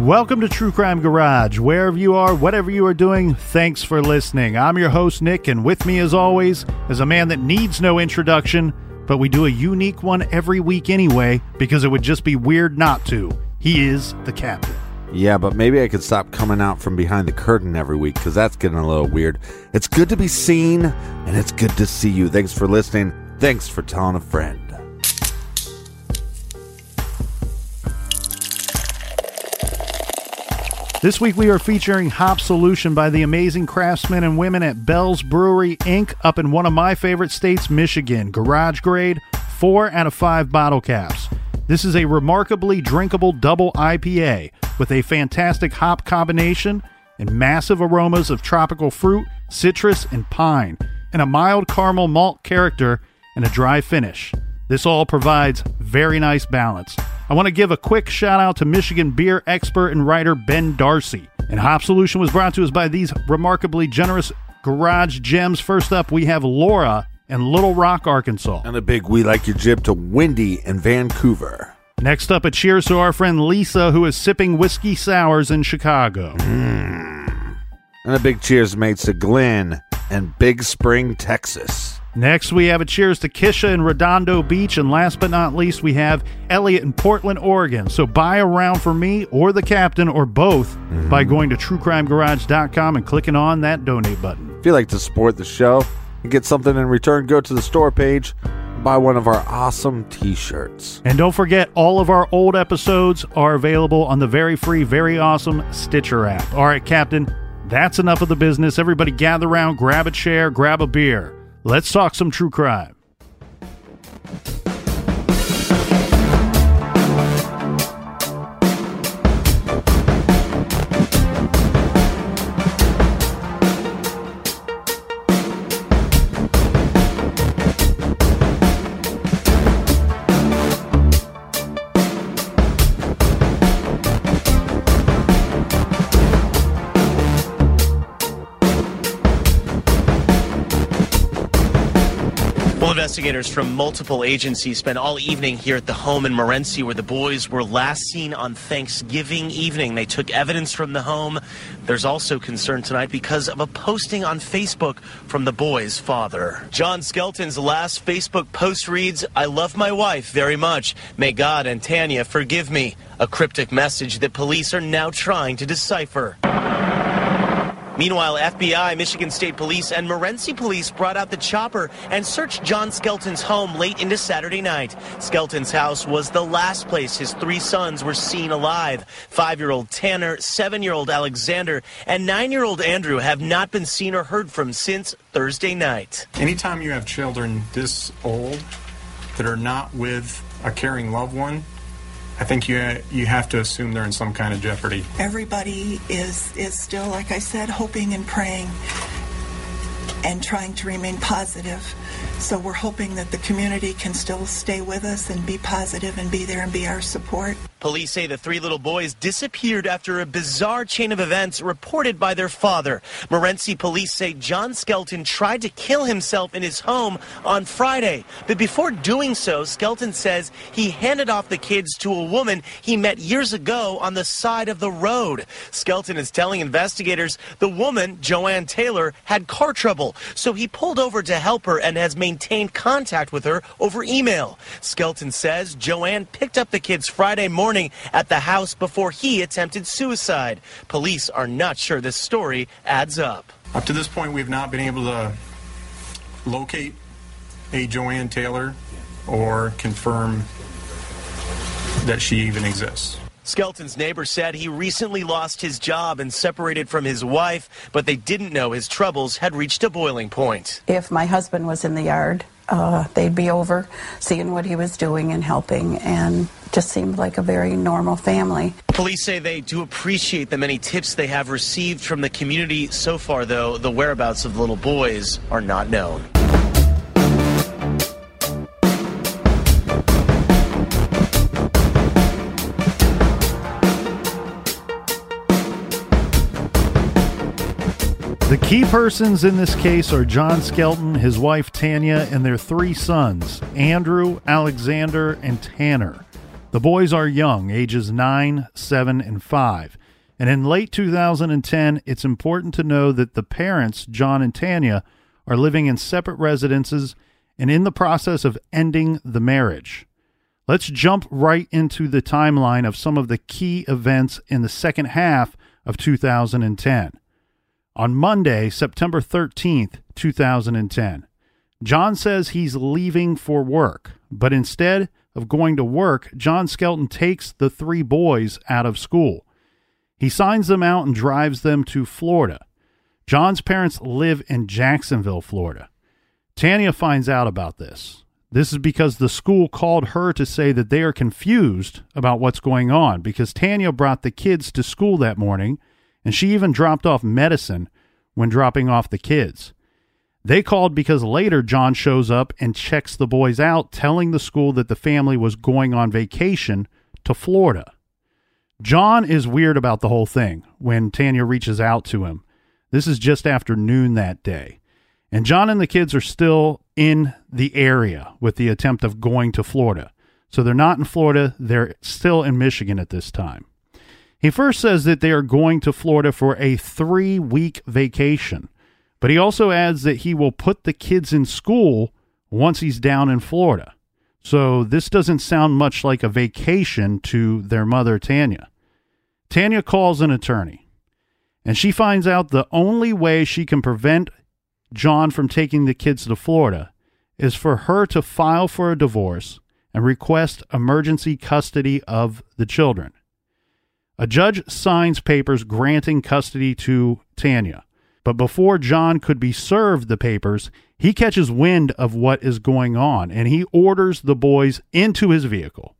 Welcome to True Crime Garage. Wherever you are, whatever you are doing, thanks for listening. I'm your host, Nick, and with me, as always, is a man that needs no introduction, but we do a unique one every week anyway, because it would just be weird not to. He is the captain. Yeah, but maybe I could stop coming out from behind the curtain every week because that's getting a little weird. It's good to be seen, and it's good to see you. Thanks for listening. Thanks for telling a friend. This week we are featuring Hop Solution by the amazing craftsmen and women at Bell's Brewery Inc. up in one of my favorite states, Michigan. Garage grade, 4 out of 5 bottle caps. This is a remarkably drinkable double IPA with a fantastic hop combination and massive aromas of tropical fruit, citrus, and pine, and a mild caramel malt character and a dry finish. This all provides very nice balance. I want to give a quick shout out to Michigan beer expert and writer Ben Darcy. And Hop Solution was brought to us by these remarkably generous garage gems. First up, we have Laura in Little Rock, Arkansas. And a big we like your jib to Wendy in Vancouver. Next up, a cheers to our friend Lisa, who is sipping whiskey sours in Chicago. Mm. And a big cheers mates to Glenn in Big Spring, Texas. Next, we have a cheers to Kisha in Redondo Beach. And last but not least, we have Elliot in Portland, Oregon. So buy a round for me or the captain or both mm-hmm. by going to truecrimegarage.com and clicking on that donate button. If you'd like to support the show and get something in return, go to the store page, buy one of our awesome t shirts. And don't forget, all of our old episodes are available on the very free, very awesome Stitcher app. All right, Captain, that's enough of the business. Everybody gather around, grab a chair, grab a beer. Let's talk some true crime. Investigators from multiple agencies spent all evening here at the home in Morenci where the boys were last seen on Thanksgiving evening. They took evidence from the home. There's also concern tonight because of a posting on Facebook from the boys' father. John Skelton's last Facebook post reads, I love my wife very much. May God and Tanya forgive me. A cryptic message that police are now trying to decipher. Meanwhile, FBI, Michigan State Police, and Morenci Police brought out the chopper and searched John Skelton's home late into Saturday night. Skelton's house was the last place his three sons were seen alive. Five-year-old Tanner, seven-year-old Alexander, and nine-year-old Andrew have not been seen or heard from since Thursday night. Anytime you have children this old that are not with a caring loved one, I think you you have to assume they're in some kind of jeopardy. Everybody is is still, like I said, hoping and praying and trying to remain positive. So we're hoping that the community can still stay with us and be positive and be there and be our support. Police say the three little boys disappeared after a bizarre chain of events reported by their father. Morenci police say John Skelton tried to kill himself in his home on Friday. But before doing so, Skelton says he handed off the kids to a woman he met years ago on the side of the road. Skelton is telling investigators the woman, Joanne Taylor, had car trouble. So he pulled over to help her and has maintained contact with her over email. Skelton says Joanne picked up the kids Friday morning at the house before he attempted suicide. Police are not sure this story adds up. Up to this point, we've not been able to locate a Joanne Taylor or confirm that she even exists. Skelton's neighbor said he recently lost his job and separated from his wife, but they didn't know his troubles had reached a boiling point. If my husband was in the yard, uh, they'd be over seeing what he was doing and helping, and just seemed like a very normal family. Police say they do appreciate the many tips they have received from the community. So far, though, the whereabouts of the little boys are not known. The key persons in this case are John Skelton, his wife Tanya, and their three sons, Andrew, Alexander, and Tanner. The boys are young, ages 9, 7, and 5. And in late 2010, it's important to know that the parents, John and Tanya, are living in separate residences and in the process of ending the marriage. Let's jump right into the timeline of some of the key events in the second half of 2010. On Monday, September 13th, 2010, John says he's leaving for work, but instead of going to work, John Skelton takes the three boys out of school. He signs them out and drives them to Florida. John's parents live in Jacksonville, Florida. Tanya finds out about this. This is because the school called her to say that they are confused about what's going on because Tanya brought the kids to school that morning and she even dropped off medicine when dropping off the kids. They called because later John shows up and checks the boys out, telling the school that the family was going on vacation to Florida. John is weird about the whole thing when Tanya reaches out to him. This is just after noon that day. And John and the kids are still in the area with the attempt of going to Florida. So they're not in Florida, they're still in Michigan at this time. He first says that they are going to Florida for a three week vacation, but he also adds that he will put the kids in school once he's down in Florida. So this doesn't sound much like a vacation to their mother, Tanya. Tanya calls an attorney, and she finds out the only way she can prevent John from taking the kids to Florida is for her to file for a divorce and request emergency custody of the children. A judge signs papers granting custody to Tanya. But before John could be served the papers, he catches wind of what is going on and he orders the boys into his vehicle.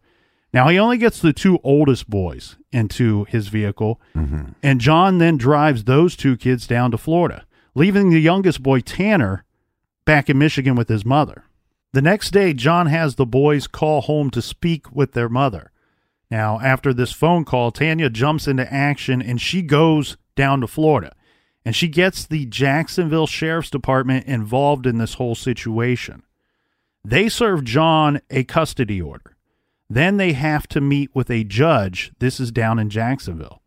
Now, he only gets the two oldest boys into his vehicle, mm-hmm. and John then drives those two kids down to Florida, leaving the youngest boy, Tanner, back in Michigan with his mother. The next day, John has the boys call home to speak with their mother. Now, after this phone call, Tanya jumps into action and she goes down to Florida and she gets the Jacksonville Sheriff's Department involved in this whole situation. They serve John a custody order. Then they have to meet with a judge. This is down in Jacksonville.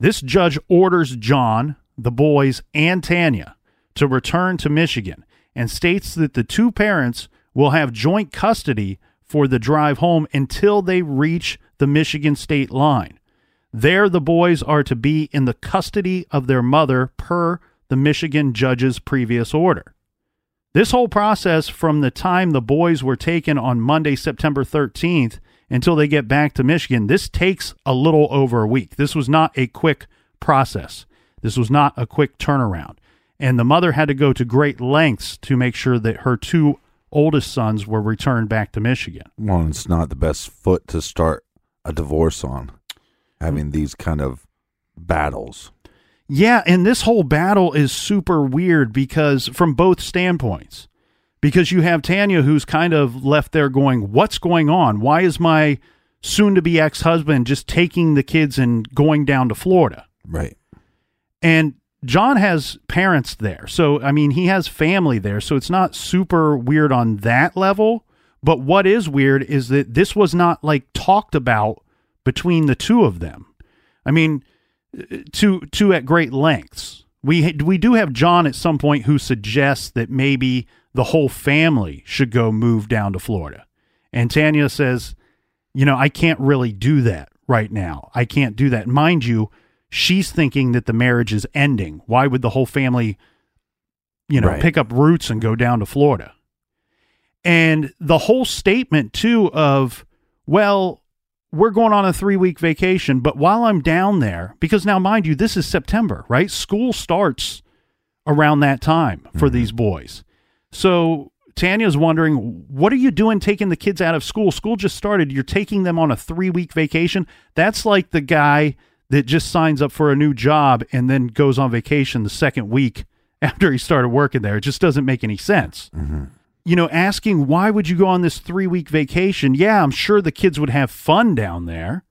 This judge orders John, the boys, and Tanya to return to Michigan and states that the two parents will have joint custody for the drive home until they reach the Michigan state line. There, the boys are to be in the custody of their mother per the Michigan judge's previous order. This whole process from the time the boys were taken on Monday, September 13th, until they get back to Michigan, this takes a little over a week. This was not a quick process. This was not a quick turnaround. And the mother had to go to great lengths to make sure that her two oldest sons were returned back to Michigan. Well, it's not the best foot to start a divorce on having mm. these kind of battles. Yeah, and this whole battle is super weird because from both standpoints. Because you have Tanya who's kind of left there going, "What's going on? Why is my soon to be ex-husband just taking the kids and going down to Florida?" Right. And John has parents there. So, I mean, he has family there. So it's not super weird on that level. But what is weird is that this was not like talked about between the two of them. I mean, to to at great lengths. We we do have John at some point who suggests that maybe the whole family should go move down to Florida. And Tanya says, "You know, I can't really do that right now. I can't do that." Mind you, she's thinking that the marriage is ending. Why would the whole family you know, Right. pick up roots and go down to Florida? And the whole statement too of, well, we're going on a three week vacation, but while I'm down there, because now, mind you, this is September, right? School starts around that time for mm-hmm. these boys. So Tanya's wondering, what are you doing taking the kids out of school? School just started. You're taking them on a three week vacation. That's like the guy that just signs up for a new job and then goes on vacation the second week after he started working there. It just doesn't make any sense mm-hmm. You know, asking why would you go on this three week vacation? Yeah, I'm sure the kids would have fun down there.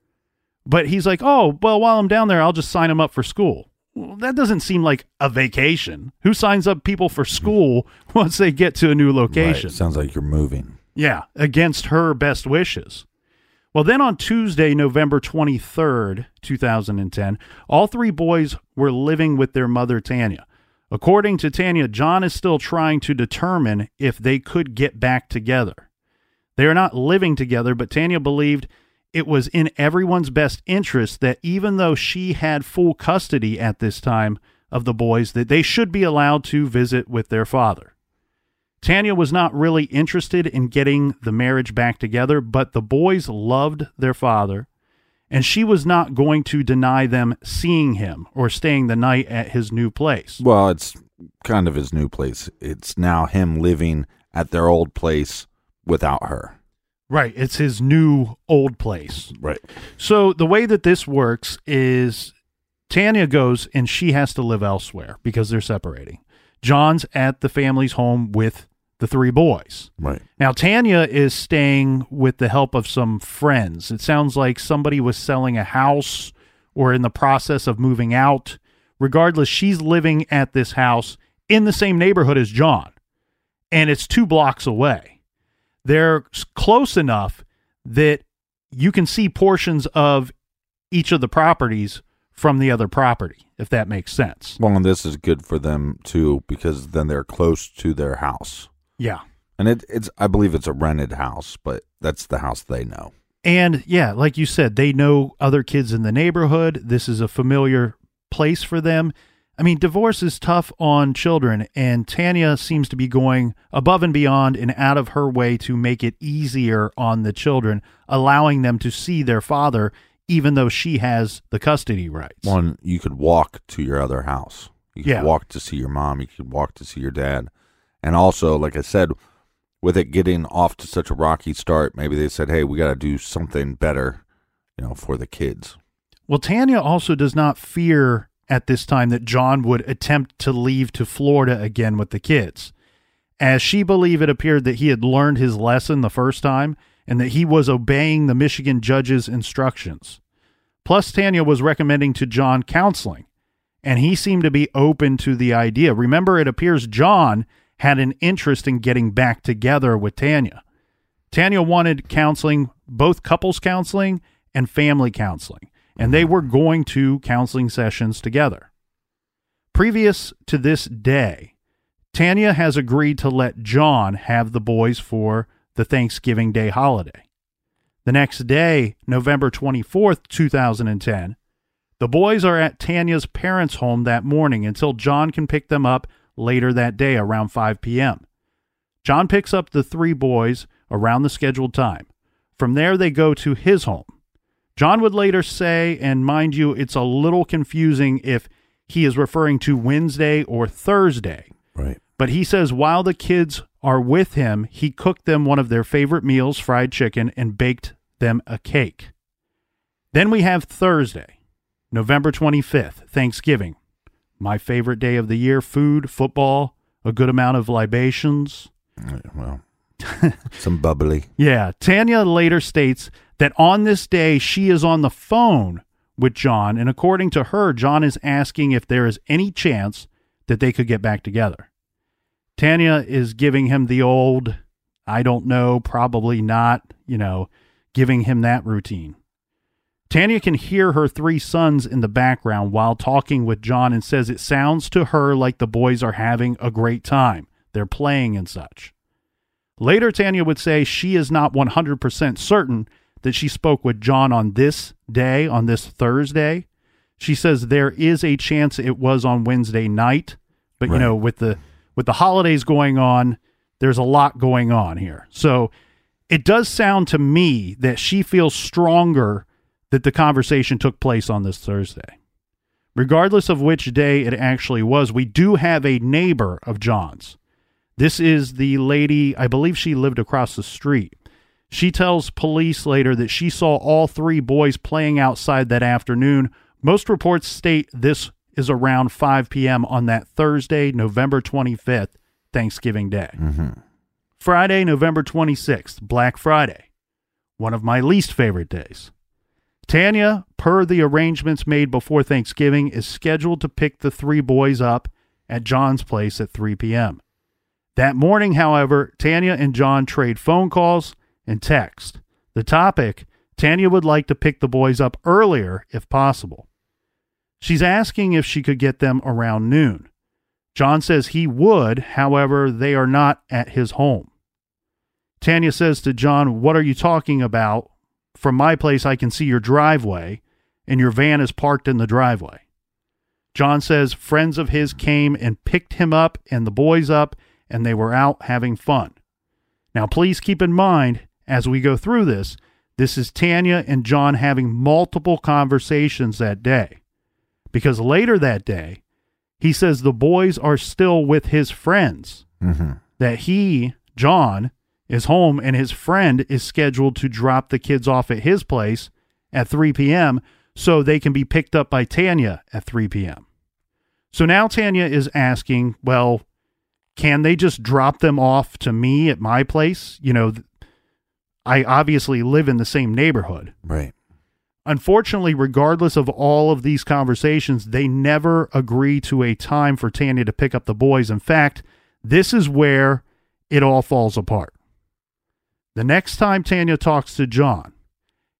But he's like, oh, well, while I'm down there, I'll just sign them up for school. Well, that doesn't seem like a vacation. Who signs up people for school once they get to a new location? Right. Sounds like you're moving. Yeah, against her best wishes. Well, then on Tuesday, November 23rd, 2010, all three boys were living with their mother, Tanya. According to Tanya, John is still trying to determine if they could get back together. They are not living together, but Tanya believed it was in everyone's best interest that even though she had full custody at this time of the boys, that they should be allowed to visit with their father. Tanya was not really interested in getting the marriage back together, but the boys loved their father, and she was not going to deny them seeing him or staying the night at his new place. Well, it's kind of his new place. It's now him living at their old place without her. Right, it's his new old place. Right. So the way that this works is Tanya goes and she has to live elsewhere because they're separating. John's at the family's home with the three boys. Right. Now, Tanya is staying with the help of some friends. It sounds like somebody was selling a house or in the process of moving out. Regardless, she's living at this house in the same neighborhood as John, and it's two blocks away. They're close enough that you can see portions of each of the properties from the other property, if that makes sense. Well, and this is good for them too because then they're close to their house. Yeah. And it, it's I believe it's a rented house, but that's the house they know. And yeah, like you said, they know other kids in the neighborhood. This is a familiar place for them. I mean, divorce is tough on children, and Tanya seems to be going above and beyond and out of her way to make it easier on the children, allowing them to see their father, even though she has the custody rights. One, you could walk to your other house. You could Yeah. walk to see your mom. You could walk to see your dad. And also, like I said, with it getting off to such a rocky start, maybe they said, "Hey, we got to do something better, you know, for the kids." Well, Tanya also does not fear at this time that John would attempt to leave to Florida again with the kids, as she believed it appeared that he had learned his lesson the first time and that he was obeying the Michigan judge's instructions. Plus, Tanya was recommending to John counseling, and he seemed to be open to the idea. Remember, it appears John had an interest in getting back together with Tanya. Tanya wanted counseling, both couples counseling and family counseling, and they were going to counseling sessions together. Previous to this day, Tanya has agreed to let John have the boys for the Thanksgiving Day holiday. The next day, November 24th, 2010, the boys are at Tanya's parents' home that morning until John can pick them up later that day around 5 p.m. John picks up the three boys around the scheduled time. From there, they go to his home. John would later say, and mind you, it's a little confusing if he is referring to Wednesday or Thursday, Right. but he says while the kids are with him, he cooked them one of their favorite meals, fried chicken, and baked them a cake. Then we have Thursday, November 25th, Thanksgiving. My favorite day of the year food, football, a good amount of libations. Well, some bubbly. Yeah. Tanya later states that on this day, she is on the phone with John. And according to her, John is asking if there is any chance that they could get back together. Tanya is giving him the old, I don't know, probably not, you know, giving him that routine. Tanya can hear her three sons in the background while talking with John and says it sounds to her like the boys are having a great time. They're playing and such. Later, Tanya would say she is not 100% certain that she spoke with John on this day, on this Thursday. She says there is a chance it was on Wednesday night, but you know, with the with the holidays going on, there's a lot going on here. So it does sound to me that she feels stronger that the conversation took place on this Thursday. Regardless of which day it actually was, we do have a neighbor of John's. This is the lady, I believe she lived across the street. She tells police later that she saw all three boys playing outside that afternoon. Most reports state this is around 5 p.m. on that Thursday, November 25th, Thanksgiving Day. Mm-hmm. Friday, November 26th, Black Friday, one of my least favorite days. Tanya, per the arrangements made before Thanksgiving, is scheduled to pick the three boys up at John's place at 3 p.m. That morning, however, Tanya and John trade phone calls and text. The topic Tanya would like to pick the boys up earlier if possible. She's asking if she could get them around noon. John says he would, however, they are not at his home. Tanya says to John, What are you talking about? From my place, I can see your driveway, and your van is parked in the driveway. John says friends of his came and picked him up and the boys up, and they were out having fun. Now, please keep in mind as we go through this, this is Tanya and John having multiple conversations that day. Because later that day, he says the boys are still with his friends, mm-hmm. that he, John, is home and his friend is scheduled to drop the kids off at his place at 3 p.m. so they can be picked up by Tanya at 3 p.m. So now Tanya is asking, well, can they just drop them off to me at my place? You know, I obviously live in the same neighborhood. Right. Unfortunately, regardless of all of these conversations, they never agree to a time for Tanya to pick up the boys. In fact, this is where it all falls apart. The next time Tanya talks to John,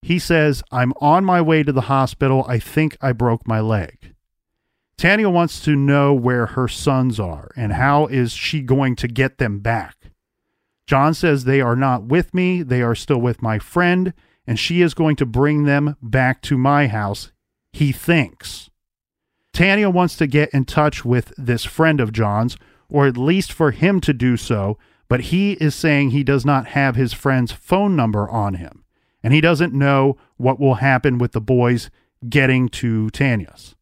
he says, I'm on my way to the hospital. I think I broke my leg. Tanya wants to know where her sons are and how is she going to get them back. John says they are not with me, they are still with my friend, and she is going to bring them back to my house, he thinks. Tanya wants to get in touch with this friend of John's, or at least for him to do so, but he is saying he does not have his friend's phone number on him, and he doesn't know what will happen with the boys getting to Tanya's.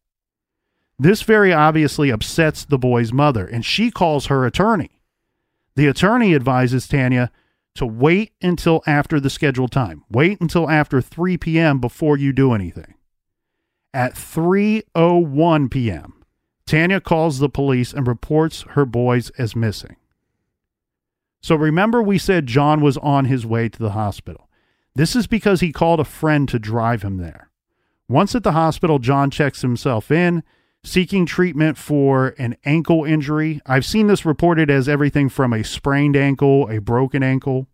This very obviously upsets the boy's mother, and she calls her attorney. The attorney advises Tanya to wait until after the scheduled time. Wait until after 3 p.m. before you do anything. At 3:01 p.m., Tanya calls the police and reports her boys as missing. So remember we said John was on his way to the hospital. This is because he called a friend to drive him there. Once at the hospital, John checks himself in, seeking treatment for an ankle injury. I've seen this reported as everything from a sprained ankle, a broken ankle.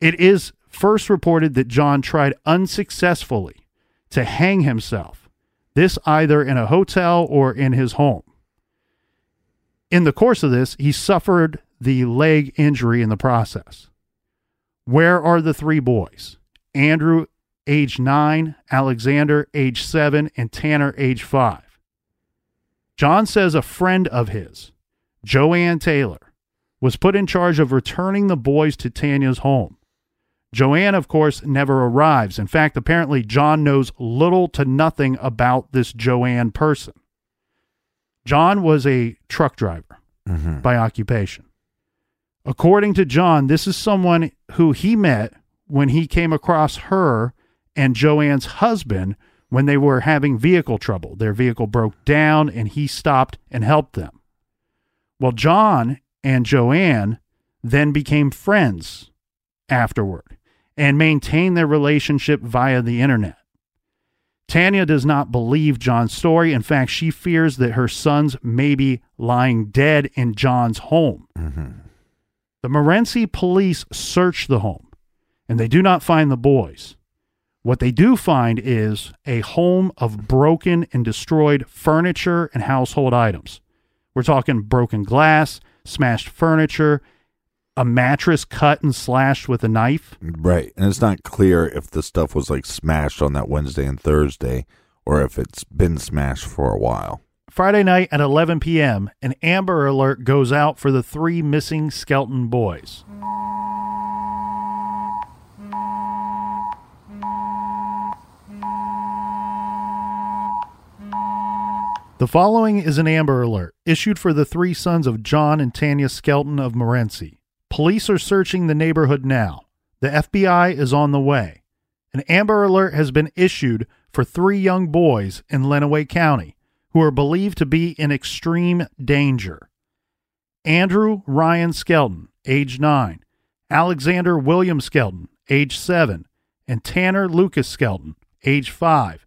It is first reported that John tried unsuccessfully to hang himself, this either in a hotel or in his home. In the course of this, he suffered the leg injury in the process. Where are the three boys? Andrew, age nine, Alexander, age seven, and Tanner, age five. John says a friend of his, Joanne Taylor, was put in charge of returning the boys to Tanya's home. Joanne, of course, never arrives. In fact, apparently, John knows little to nothing about this Joanne person. John was a truck driver mm-hmm. by occupation. According to John, this is someone who he met when he came across her and Joanne's husband when they were having vehicle trouble. Their vehicle broke down and he stopped and helped them. Well, John and Joanne then became friends afterward and maintained their relationship via the internet. Tanya does not believe John's story. In fact, she fears that her sons may be lying dead in John's home. Mm-hmm. The Morenci police search the home and they do not find the boys. What they do find is a home of broken and destroyed furniture and household items. We're talking broken glass, smashed furniture, a mattress cut and slashed with a knife. Right. And it's not clear if the stuff was like smashed on that Wednesday and Thursday or if it's been smashed for a while. Friday night at 11 p.m., an Amber Alert goes out for the three missing Skelton boys. The following is an Amber Alert issued for the three sons of John and Tanya Skelton of Morenci. Police are searching the neighborhood now. The FBI is on the way. An Amber Alert has been issued for three young boys in Lenawee County who are believed to be in extreme danger. Andrew Ryan Skelton, age 9, Alexander William Skelton, age 7, and Tanner Lucas Skelton, age 5,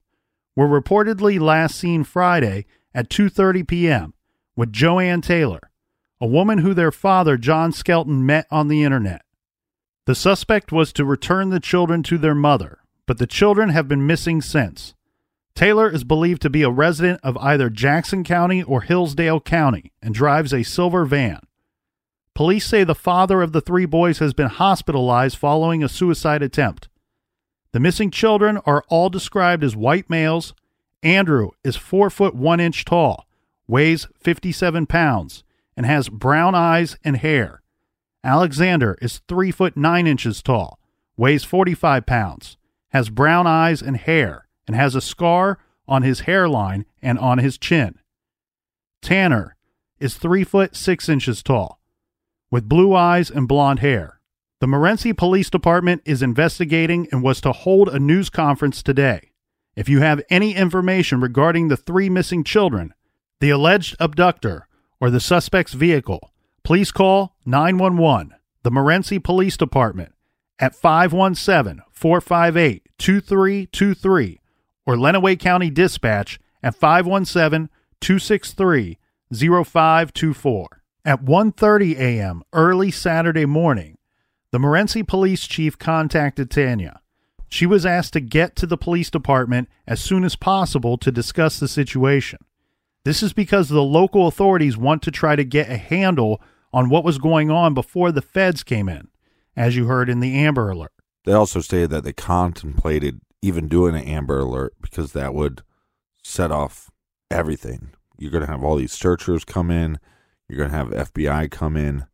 were reportedly last seen Friday at 2:30 p.m. with Joanne Taylor, a woman who their father John Skelton met on the internet. The suspect was to return the children to their mother, but the children have been missing since. Taylor is believed to be a resident of either Jackson County or Hillsdale County and drives a silver van. Police say the father of the three boys has been hospitalized following a suicide attempt. The missing children are all described as white males. Andrew is 4 foot 1 inch tall, weighs 57 pounds, and has brown eyes and hair. Alexander is 3 foot 9 inches tall, weighs 45 pounds, has brown eyes and hair, and has a scar on his hairline and on his chin. Tanner is 3 foot 6 inches tall, with blue eyes and blonde hair. The Morenci Police Department is investigating and was to hold a news conference today. If you have any information regarding the three missing children, the alleged abductor, or the suspect's vehicle, please call 911, the Morenci Police Department, at 517 458 2323 or Lenawee County Dispatch at 517 263 0524. At 1:30 a.m. early Saturday morning, the Morenci police chief contacted Tanya. She was asked to get to the police department as soon as possible to discuss the situation. This is because the local authorities want to try to get a handle on what was going on before the feds came in, as you heard in the Amber Alert. They also stated that they contemplated even doing an Amber Alert because that would set off everything. You're going to have all these searchers come in, you're going to have FBI come in.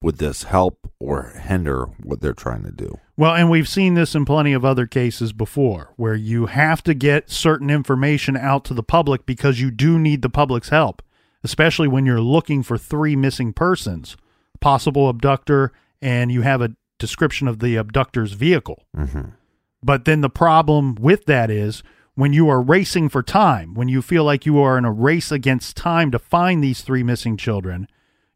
Would this help or hinder what they're trying to do? Well, and we've seen this in plenty of other cases before where you have to get certain information out to the public because you do need the public's help, especially when you're looking for three missing persons, possible abductor, and you have a description of the abductor's vehicle. Mm-hmm. But then the problem with that is when you are racing for time, when you feel like you are in a race against time to find these three missing children,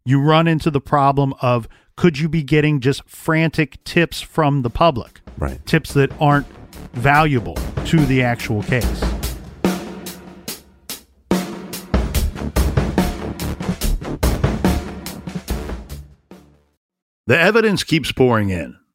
you run into the problem of could you be getting just frantic tips from the public? Right. Tips that aren't valuable to the actual case. The evidence keeps pouring in.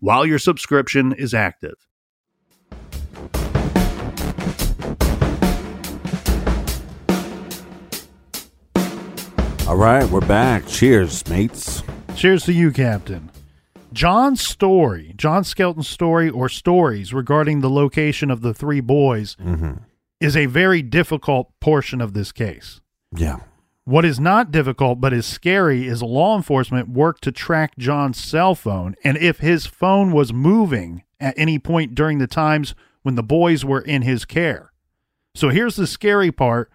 while your subscription is active. All right, we're back. Cheers, mates. Cheers to you, Captain. John's story, John Skelton's story or stories regarding the location of the three boys mm-hmm. is a very difficult portion of this case. Yeah. What is not difficult but is scary is law enforcement worked to track John's cell phone and if his phone was moving at any point during the times when the boys were in his care. So here's the scary part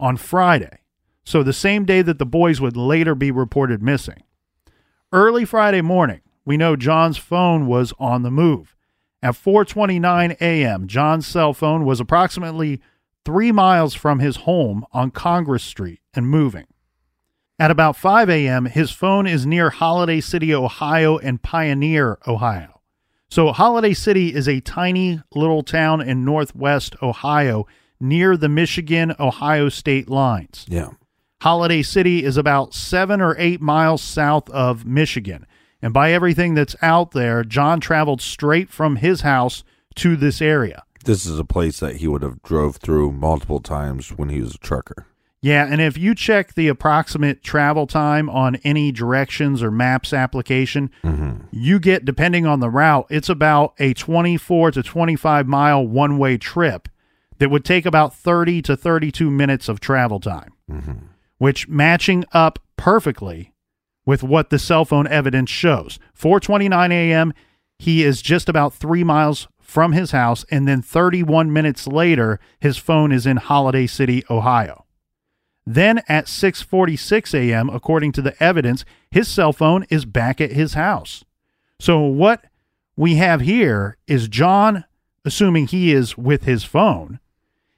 on Friday. So the same day that the boys would later be reported missing. Early Friday morning, we know John's phone was on the move. At 4:29 a.m., John's cell phone was approximately 3 miles from his home on Congress Street and moving. At about 5 a.m., his phone is near Holiday City, Ohio and Pioneer, Ohio. So Holiday City is a tiny little town in northwest Ohio near the Michigan Ohio state lines. Yeah. Holiday City is about seven or eight miles south of Michigan. And by everything that's out there, John traveled straight from his house to this area. This is a place that he would have drove through multiple times when he was a trucker. Yeah, and if you check the approximate travel time on any directions or maps application, mm-hmm. you get, depending on the route, it's about a 24 to 25 mile one way trip that would take about 30 to 32 minutes of travel time, mm-hmm. which matching up perfectly with what the cell phone evidence shows. 4:29 a.m. He is just about 3 miles from his house and then 31 minutes later his phone is in Holiday City, Ohio. Then at 6:46 a.m., according to the evidence, his cell phone is back at his house. So what we have here is John assuming he is with his phone.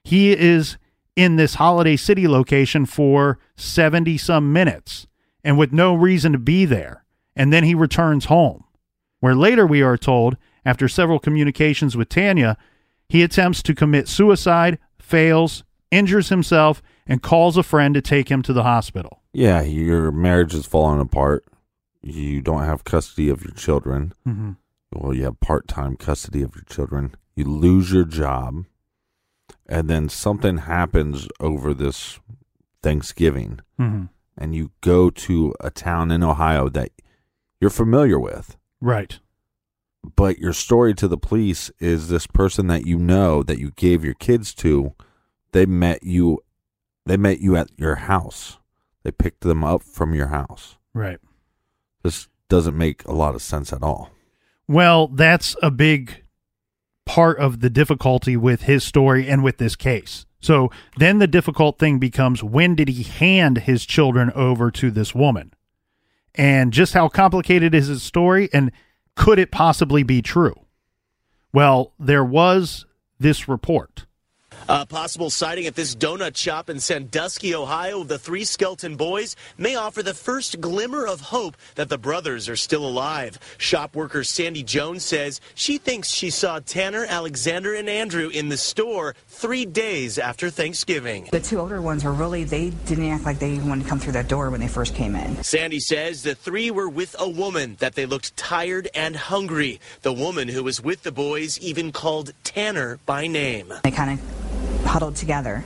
He is in this Holiday City location for 70 some minutes and with no reason to be there. And then he returns home, where later we are told, after several communications with Tanya, he attempts to commit suicide, fails, injures himself, and calls a friend to take him to the hospital. Yeah, your marriage is falling apart. You don't have custody of your children. Mm-hmm. Well, you have part time custody of your children. You lose your job. And then something happens over this Thanksgiving. Mm-hmm. And you go to a town in Ohio that you're familiar with. Right. But your story to the police is this person that you know that you gave your kids to, they met you they met you at your house. They picked them up from your house. Right. This doesn't make a lot of sense at all. Well, that's a big part of the difficulty with his story and with this case. So then the difficult thing becomes when did he hand his children over to this woman? And just how complicated is his story and could it possibly be true? Well, there was this report. A possible sighting at this donut shop in Sandusky, Ohio, of the three Skelton boys may offer the first glimmer of hope that the brothers are still alive. Shop worker Sandy Jones says she thinks she saw Tanner, Alexander, and Andrew in the store three days after Thanksgiving. The two older ones were really, they didn't act like they even wanted to come through that door when they first came in. Sandy says the three were with a woman, that they looked tired and hungry. The woman who was with the boys even called Tanner by name. They kind of huddled together.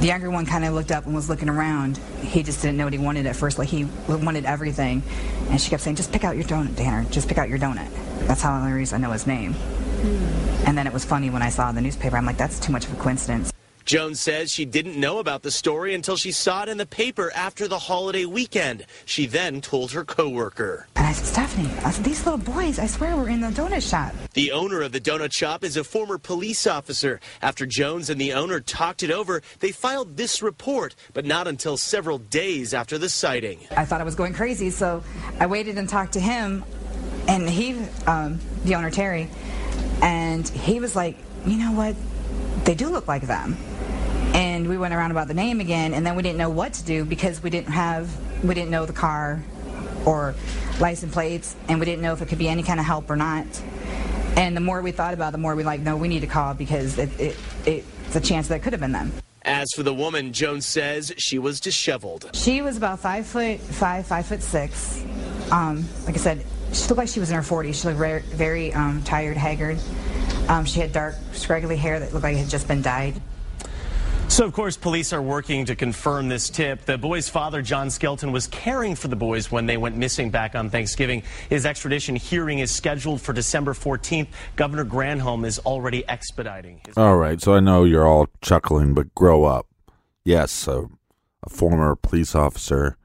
The younger one kind of looked up and was looking around. He just didn't know what he wanted at first. Like he wanted everything. And she kept saying, just pick out your donut, Tanner. Just pick out your donut. That's how the only reason I know his name. Hmm. And then it was funny when I saw the newspaper. I'm like, that's too much of a coincidence. Jones says she didn't know about the story until she saw it in the paper after the holiday weekend. She then told her coworker. And I said, Stephanie, I said, these little boys, I swear, were in the donut shop. The owner of the donut shop is a former police officer. After Jones and the owner talked it over, they filed this report, but not until several days after the sighting. I thought I was going crazy, so I waited and talked to him, and he, um, the owner Terry, and he was like, you know what? They do look like them. And we went around about the name again, and then we didn't know what to do because we didn't have, we didn't know the car or license plates, and we didn't know if it could be any kind of help or not. And the more we thought about it, the more we like, no, we need to call because it, it, it's a chance that it could have been them. As for the woman, Jones says she was disheveled. She was about five foot five, five foot six. Um, like I said, she looked like she was in her 40s. She looked very, very um, tired, haggard. Um, she had dark, scraggly hair that looked like it had just been dyed. So, of course, police are working to confirm this tip. The boy's father, John Skelton, was caring for the boys when they went missing back on Thanksgiving. His extradition hearing is scheduled for December 14th. Governor Granholm is already expediting. His- All right, so I know you're all chuckling, but grow up. Yes, a, a former police officer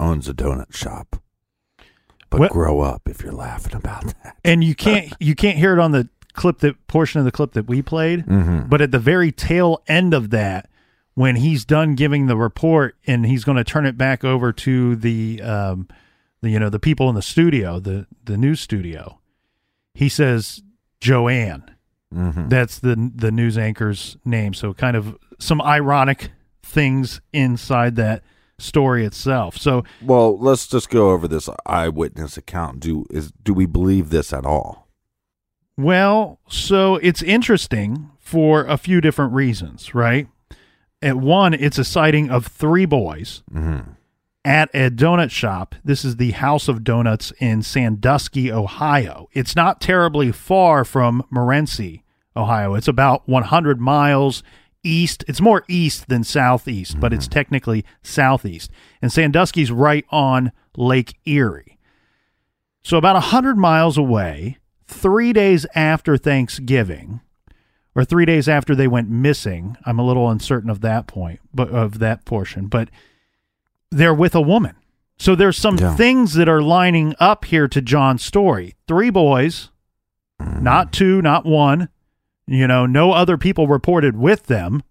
owns a donut shop. But What- grow up if you're laughing about that. and you can't you can't hear it on the clip that portion of the clip that we played. But at the very tail end of that when he's done giving the report and he's going to turn it back over to the um the you know the people in the studio the the news studio he says joanne. That's the the news anchor's name. So kind of some ironic things inside that story itself. So Well, let's just go over this eyewitness account. Do is do we believe this at all? Well, so it's interesting for a few different reasons, right? At one, it's a sighting of three boys mm-hmm. at a donut shop. This is the House of Donuts in Sandusky, Ohio. It's not terribly far from Morenci, Ohio. It's about 100 miles east. It's more east than southeast, but it's mm-hmm. technically southeast. And Sandusky's right on Lake Erie. So about 100 miles away, three days after Thanksgiving, or three days after they went missing, I'm a little uncertain of that point, but of that portion, but they're with a woman. So there's some Yeah. things that are lining up here to John's story. Three boys, mm-hmm. not two, not one. You know, no other people reported with them.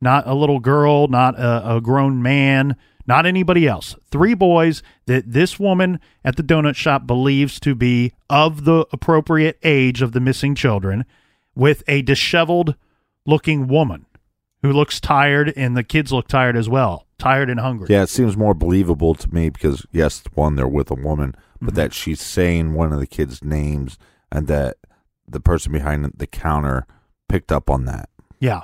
Not a little girl, not a, a grown man, not anybody else. Three boys that this woman at the donut shop believes to be of the appropriate age of the missing children with a disheveled looking woman who looks tired and the kids look tired as well, tired and hungry. Yeah, it seems more believable to me because yes, one they're with a woman, but mm-hmm. that she's saying one of the kids' names and that the person behind the counter picked up on that. Yeah.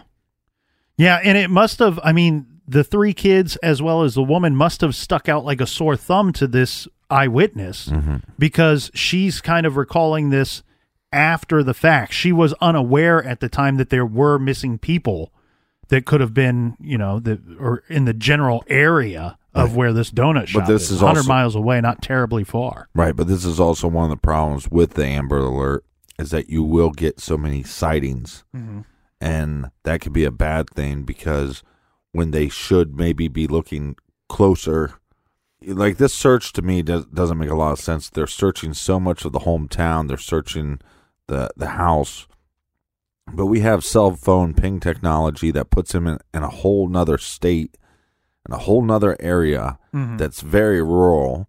Yeah, and it must have I mean, the three kids as well as the woman must have stuck out like a sore thumb to this eyewitness mm-hmm. because she's kind of recalling this after the fact. She was unaware at the time that there were missing people that could have been, you know, the or in the general area of where this donut shop this is, is 100 also- miles away, not terribly far. Right, but this is also one of the problems with the Amber Alert is that you will get so many sightings, mm-hmm. and that could be a bad thing because when they should maybe be looking closer, like this search to me does, doesn't make a lot of sense. They're searching so much of the hometown, they're searching the the house, but we have cell phone ping technology that puts him in, in a whole nother state, in a whole nother area mm-hmm. that's very rural.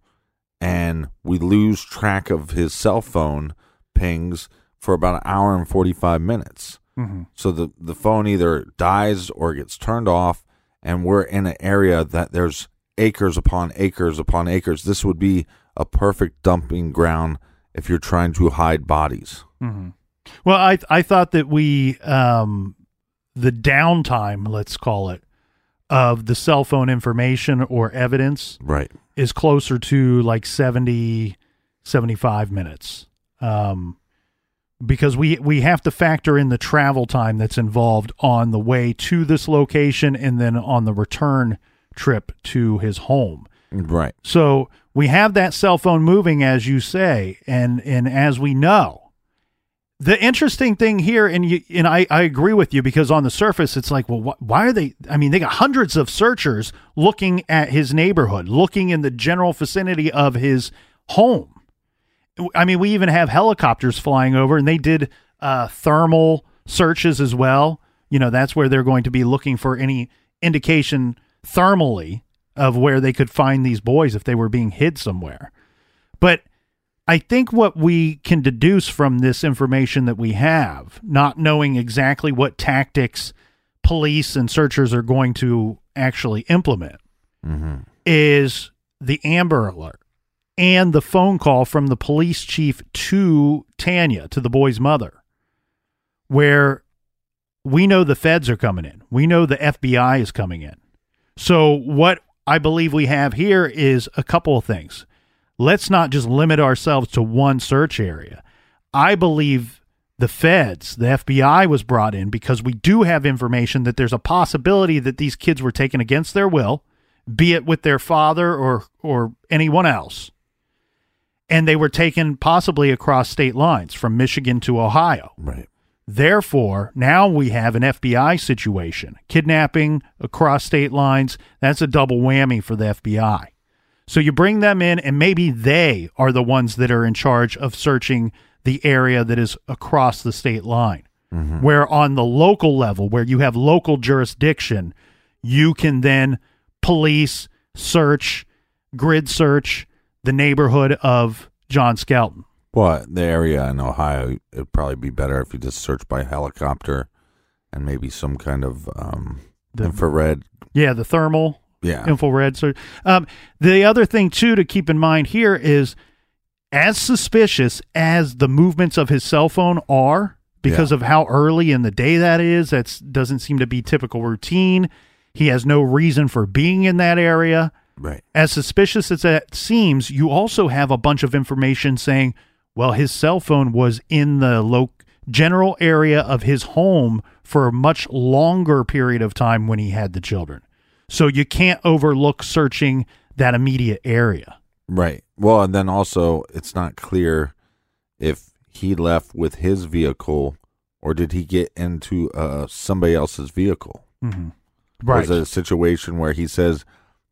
And we lose track of his cell phone pings for about an hour and 45 minutes. Mm-hmm. So the, the phone either dies or gets turned off, and we're in an area that there's acres upon acres upon acres. This would be a perfect dumping ground if you're trying to hide bodies. Well, I I thought that we um the downtime, let's call it, of the cell phone information or evidence Right. is closer to like 70 75 minutes. Um because we we have to factor in the travel time that's involved on the way to this location and then on the return trip to his home. Right. So we have that cell phone moving, as you say, and and as we know, the interesting thing here, and you and I, I agree with you because on the surface, it's like, well, wh- why are they? I mean, they got hundreds of searchers looking at his neighborhood, looking in the general vicinity of his home. I mean, we even have helicopters flying over, and they did uh, thermal searches as well. You know, that's where they're going to be looking for any indication thermally of where they could find these boys if they were being hid somewhere. But I think what we can deduce from this information that we have, not knowing exactly what tactics police and searchers are going to actually implement, is the Amber Alert and the phone call from the police chief to Tanya, to the boy's mother, where we know the feds are coming in. We know the FBI is coming in. So, what I believe we have here is a couple of things. Let's not just limit ourselves to one search area. I believe the feds, the FBI was brought in because we do have information that there's a possibility that these kids were taken against their will, be it with their father or or anyone else. And they were taken possibly across state lines from Michigan to Ohio. Right. Therefore, now we have an FBI situation. Kidnapping across state lines, that's a double whammy for the FBI. So you bring them in, and maybe they are the ones that are in charge of searching the area that is across the state line. Mm-hmm. Where on the local level, where you have local jurisdiction, you can then police, search, grid search the neighborhood of John Skelton. Well, the area in Ohio, it'd probably be better if you just search by helicopter and maybe some kind of um, The- infrared. Yeah, the thermal Yeah. infrared search. Um, the other thing too to keep in mind here is as suspicious as the movements of his cell phone are because Yeah. of how early in the day that is. That doesn't seem to be typical routine. He has no reason for being in that area. Right. As suspicious as that seems, you also have a bunch of information saying, well, his cell phone was in the lo- general area of his home for a much longer period of time when he had the children. So you can't overlook searching that immediate area. Right. Well, and then also, it's not clear if he left with his vehicle or did he get into uh, somebody else's vehicle. Mm-hmm. Was it a situation where he says,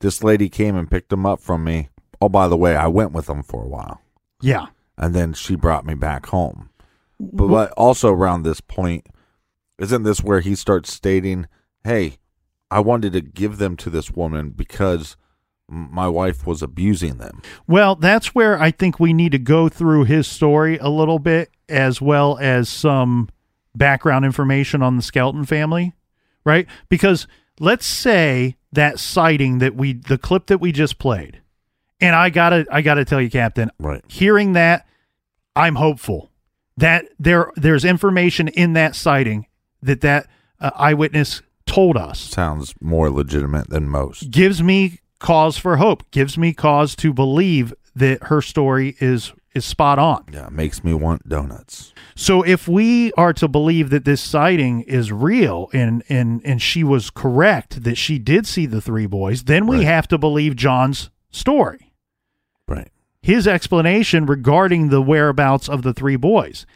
This lady came and picked them up from me? Oh, by the way, I went with them for a while. Yeah. and then she brought me back home. But, but also around this point, isn't this where he starts stating, "Hey, I wanted to give them to this woman because my wife was abusing them." Well, that's where I think we need to go through his story a little bit, as well as some background information on the Skelton family, right? Because let's say that sighting that we, the clip that we just played, and I gotta, I gotta tell you, Captain, Right. hearing that, I'm hopeful that there, there's information in that sighting that that uh, eyewitness told us Sounds more legitimate than most. gives me cause for hope gives me cause to believe that her story is is spot on Yeah, makes me want donuts. so if we are to believe that this sighting is real and and and she was correct that she did see the three boys then we Right. have to believe john's story Right. his explanation regarding the whereabouts of the three boys.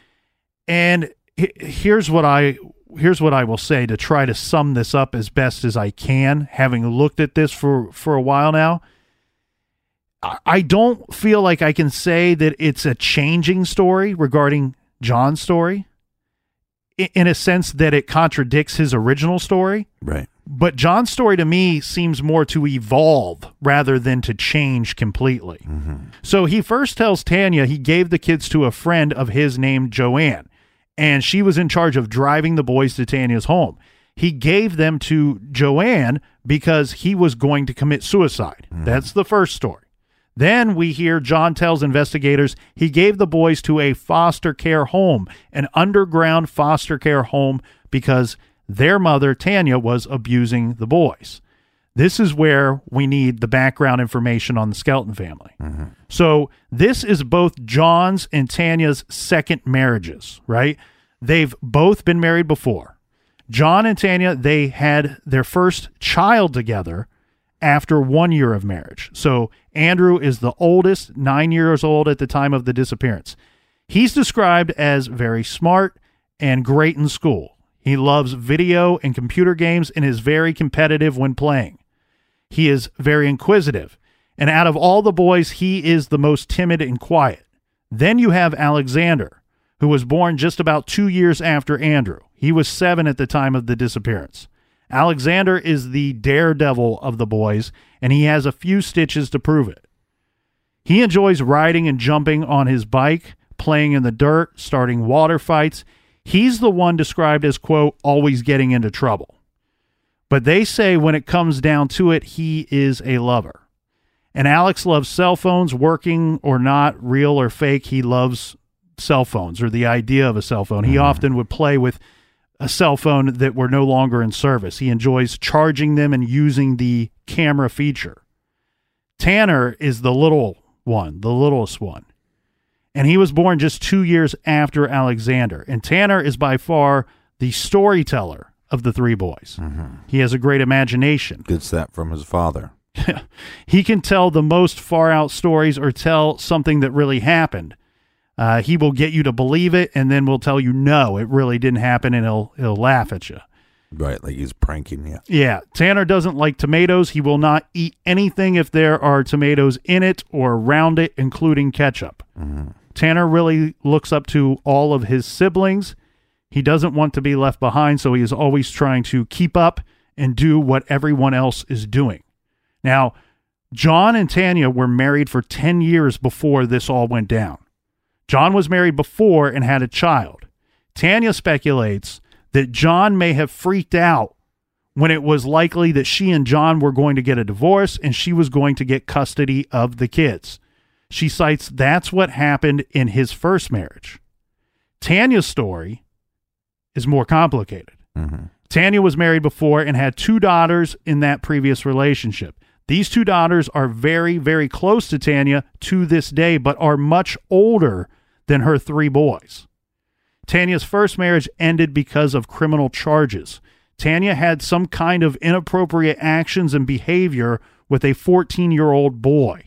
And here's what I here's what I will say to try to sum this up as best as I can, having looked at this for for a while now. I- don't feel like I can say that it's a changing story regarding John's story in a sense that it contradicts his original story. Right. But John's story to me seems more to evolve rather than to change completely. Mm-hmm. So he first tells Tanya he gave the kids to a friend of his named Joanne, and she was in charge of driving the boys to Tanya's home. He gave them to Joanne because he was going to commit suicide. Mm-hmm. That's the first story. Then we hear John tells investigators he gave the boys to a foster care home, an underground foster care home, because their mother, Tanya, was abusing the boys. This is where we need the background information on the Skelton family. Mm-hmm. So this is both John's and Tanya's second marriages, right? They've both been married before. John and Tanya, they had their first child together after one year of marriage. So Andrew is the oldest, nine years old at the time of the disappearance. He's described as very smart and great in school. He loves video and computer games and is very competitive when playing. He is very inquisitive. And out of all the boys, he is the most timid and quiet. Then you have Alexander, who was born just about two years after Andrew. He was seven at the time of the disappearance. Alexander is the daredevil of the boys, and he has a few stitches to prove it. He enjoys riding and jumping on his bike, playing in the dirt, starting water fights. He's the one described as, quote, always getting into trouble. But they say when it comes down to it, he is a lover. And Alex loves cell phones, working or not, real or fake. He loves cell phones or the idea of a cell phone. He mm-hmm. often would play with a cell phone that were no longer in service. He enjoys charging them and using the camera feature. Tanner is the little one, the littlest one. And he was born just two years after Alexander. And Tanner is by far the storyteller of the three boys. Mm-hmm. He has a great imagination. Gets that from his father. he can tell the most far out stories or tell something that really happened. Uh, he will get you to believe it and then will tell you no, it really didn't happen, and he'll he'll laugh at you. Right, like he's pranking you. Yeah, Tanner doesn't like tomatoes. He will not eat anything if there are tomatoes in it or around it, including ketchup. Tanner really looks up to all of his siblings. He doesn't want to be left behind, so he is always trying to keep up and do what everyone else is doing. Now, John and Tanya were married for 10 years before this all went down. John was married before and had a child. Tanya speculates that John may have freaked out when it was likely that she and John were going to get a divorce and she was going to get custody of the kids. She cites that's what happened in his first marriage. Tanya's story is more complicated. Mm-hmm. Tanya was married before and had two daughters in that previous relationship. These two daughters are very, very close to Tanya to this day, but are much older than her three boys. Tanya's first marriage ended because of criminal charges. Tanya had some kind of inappropriate actions and behavior with a 14 year old boy.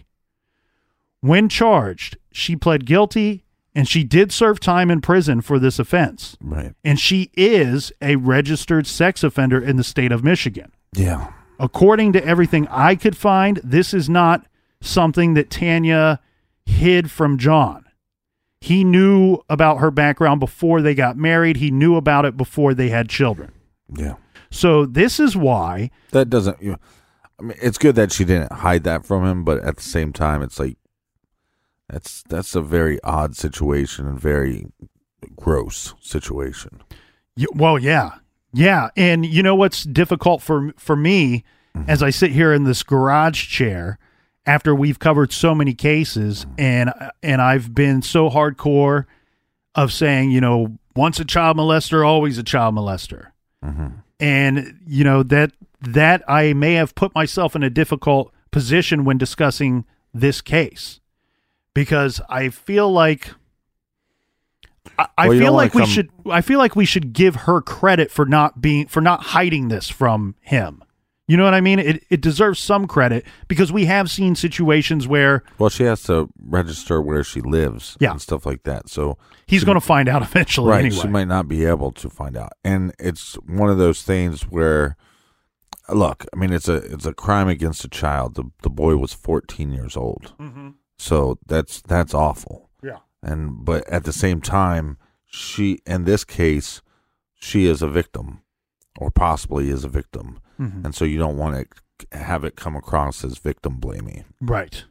When charged, she pled guilty and she did serve time in prison for this offense. Right. And she is a registered sex offender in the state of Michigan. Yeah. According to everything I could find, this is not something that Tanya hid from John. He knew about her background before they got married, he knew about it before they had children. Yeah. So, this is why That doesn't. You I mean, it's good that she didn't hide that from him, but at the same time, it's like that's that's a very odd situation and very gross situation. Y- Well, yeah, yeah, and you know what's difficult for for me mm-hmm. as I sit here in this garage chair after we've covered so many cases, and and I've been so hardcore of saying, you know, once a child molester, always a child molester, and you know that that I may have put myself in a difficult position when discussing this case because I feel like. I, I Well, feel don't like we should. I feel like we should give her credit for not being for not hiding this from him. You know what I mean? It it deserves some credit because we have seen situations where Well, she has to register where she lives, Yeah. and stuff like that. So he's she- going to find out eventually right, anyway. she might not be able to find out, and it's one of those things where, look, I mean, it's a it's a crime against a child. The the boy was fourteen years old, mm-hmm. so that's that's awful. yeah. and but at the same time she in this case she is a victim or possibly is a victim Mm-hmm. and so you don't want to have it come across as victim blaming Right.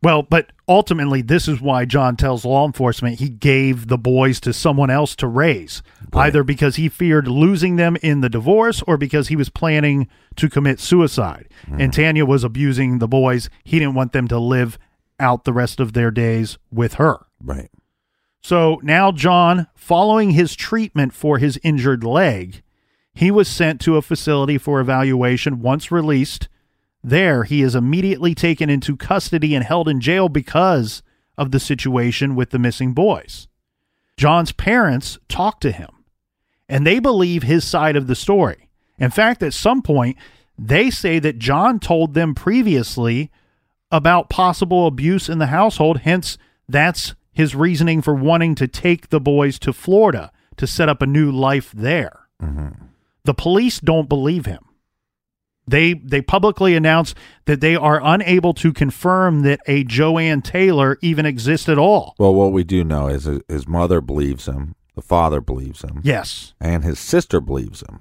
Well, but ultimately, this is why John tells law enforcement he gave the boys to someone else to raise, Right. either because he feared losing them in the divorce or because he was planning to commit suicide. And Tanya was abusing the boys. He didn't want them to live out the rest of their days with her. right So now, John, following his treatment for his injured leg, he was sent to a facility for evaluation. Once released, there he is immediately taken into custody and held in jail because of the situation with the missing boys. John's parents talk to him, and they believe his side of the story. In fact, at some point, they say that John told them previously about possible abuse in the household. Hence, that's his reasoning for wanting to take the boys to Florida to set up a new life there. Mm-hmm. The police don't believe him. They they publicly announce that they are unable to confirm that a Joanne Taylor even exists at all. well what we do know is his mother believes him the father believes him Yes, and his sister believes him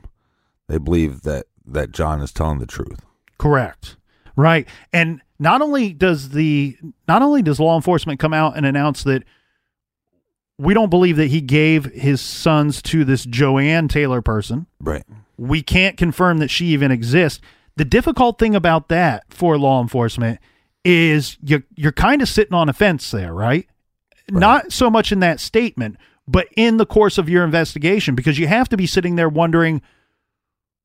they believe that that john is telling the truth correct. Right. And not only does the not only does law enforcement come out and announce that we don't believe that he gave his sons to this Joanne Taylor person. right we can't confirm that she even exists. The difficult thing about that for law enforcement is you you're kind of sitting on a fence there, right? Not so much in that statement, but in the course of your investigation because you have to be sitting there wondering,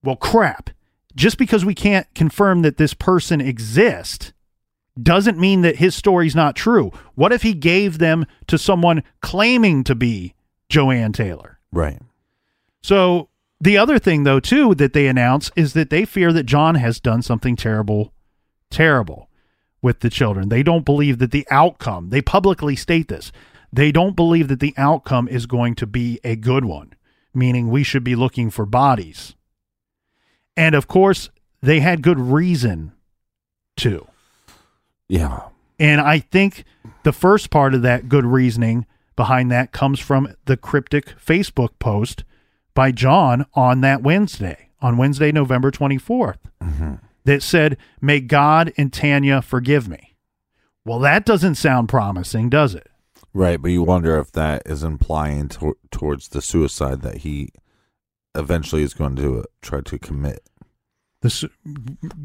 well crap, just because we can't confirm that this person exists doesn't mean that his story's not true. What if he gave them to someone claiming to be Joanne Taylor? Right. So the other thing, though, too, that they announce is that they fear that John has done something terrible, terrible with the children. They don't believe that the outcome, they publicly state this, they don't believe that the outcome is going to be a good one, meaning we should be looking for bodies. And of course, they had good reason to. Yeah. And I think the first part of that good reasoning behind that comes from the cryptic Facebook post by John on that Wednesday, on Wednesday, November 24th, mm-hmm. that said, May God and Tanya forgive me. Well, that doesn't sound promising, does it? Right, but you wonder if that is implying to- towards the suicide that he eventually is going to try to commit. This,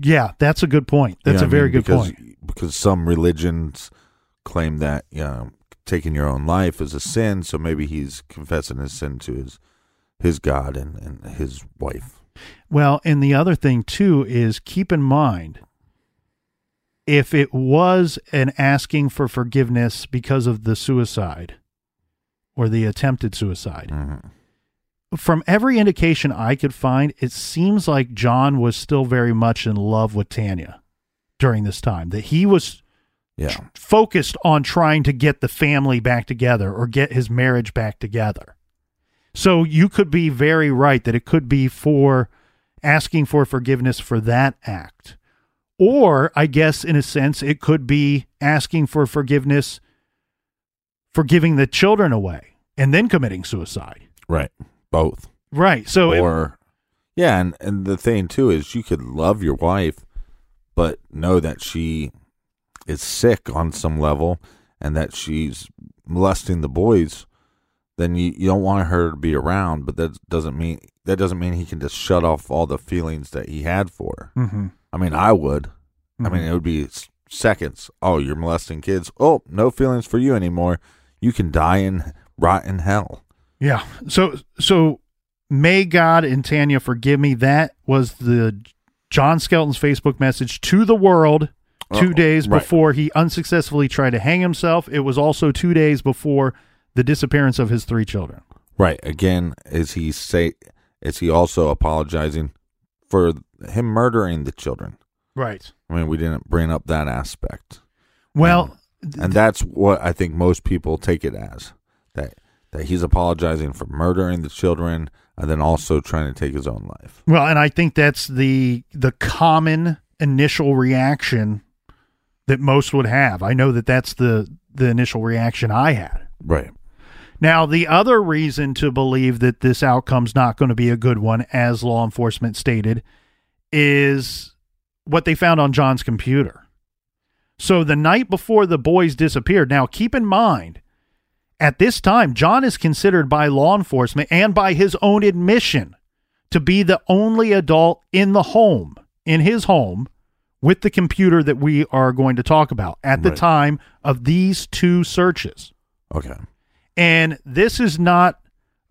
yeah, that's a good point. You That's know a very mean? good because, point. Because some religions claim that you know, taking your own life is a sin, so maybe he's confessing his sin to his his God and, and his wife. Well, and the other thing too is keep in mind if it was an asking for forgiveness because of the suicide or the attempted suicide, mm-hmm. From every indication I could find, it seems like John was still very much in love with Tanya during this time, that he was Yeah. focused on trying to get the family back together or get his marriage back together. So you could be very right that it could be for asking for forgiveness for that act. Or I guess in a sense it could be asking for forgiveness for giving the children away and then committing suicide. Right. Both. Right. So it- or yeah, and and the thing too is you could love your wife, but know that she is sick on some level and that she's molesting the boys. Then you, you don't want her to be around, but that doesn't mean that doesn't mean he can just shut off all the feelings that he had for her. Mhm. I mean, I would. I mean, Mhm. it would be seconds. Oh, you're molesting kids. Oh, no feelings for you anymore. You can die in rot in hell. Yeah. So so may God and Tanya forgive me. That was the John Skelton's Facebook message to the world two Oh, days right. before he unsuccessfully tried to hang himself. It was also two days before the disappearance of his three children. Right. Again, is he say is he also apologizing for him murdering the children? Right. I mean, we didn't bring up that aspect. Well, And that's what I think most people take it as. That that he's apologizing for murdering the children and then also trying to take his own life. well, and I think that's the the common initial reaction that most would have. I know that that's the the initial reaction I had. Right. Now, the other reason to believe that this outcome's not going to be a good one, as law enforcement stated, is what they found on John's computer. So, the night before the boys disappeared, now keep in mind, at this time, John is considered by law enforcement and by his own admission to be the only adult in the home, in his home, with the computer that we are going to talk about at the Right. time of these two searches. Okay. And this is not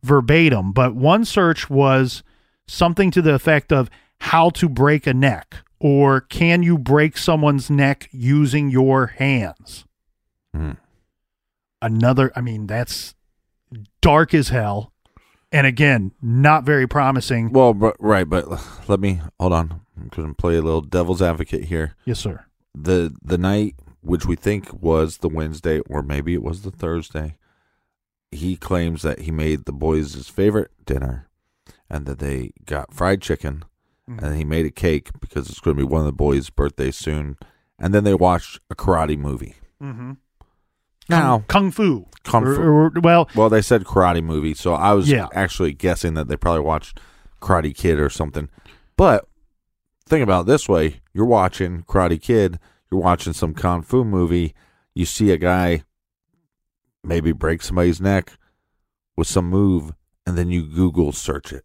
verbatim, but one search was something to the effect of how to break a neck or can you break someone's neck using your hands? Hmm. Another, I mean, that's dark as hell. And again, not very promising. Well, but, right, but let me hold on. I'm going to play a little devil's advocate here. Yes, sir. the the night which we think was the Wednesday or maybe it was the Thursday, he claims that he made the boys his favorite dinner and that they got fried chicken and he made a cake because it's going to be one of the boys' birthdays soon. And then they watched a karate movie. Mm-hmm. Now, Kung Fu. Kung Fu. Or- or- well, well, they said karate movie, so I was Yeah. actually guessing that they probably watched Karate Kid or something. But think about it this way: you're watching Karate Kid, you're watching some kung fu movie, you see a guy maybe break somebody's neck with some move, and then you Google search it.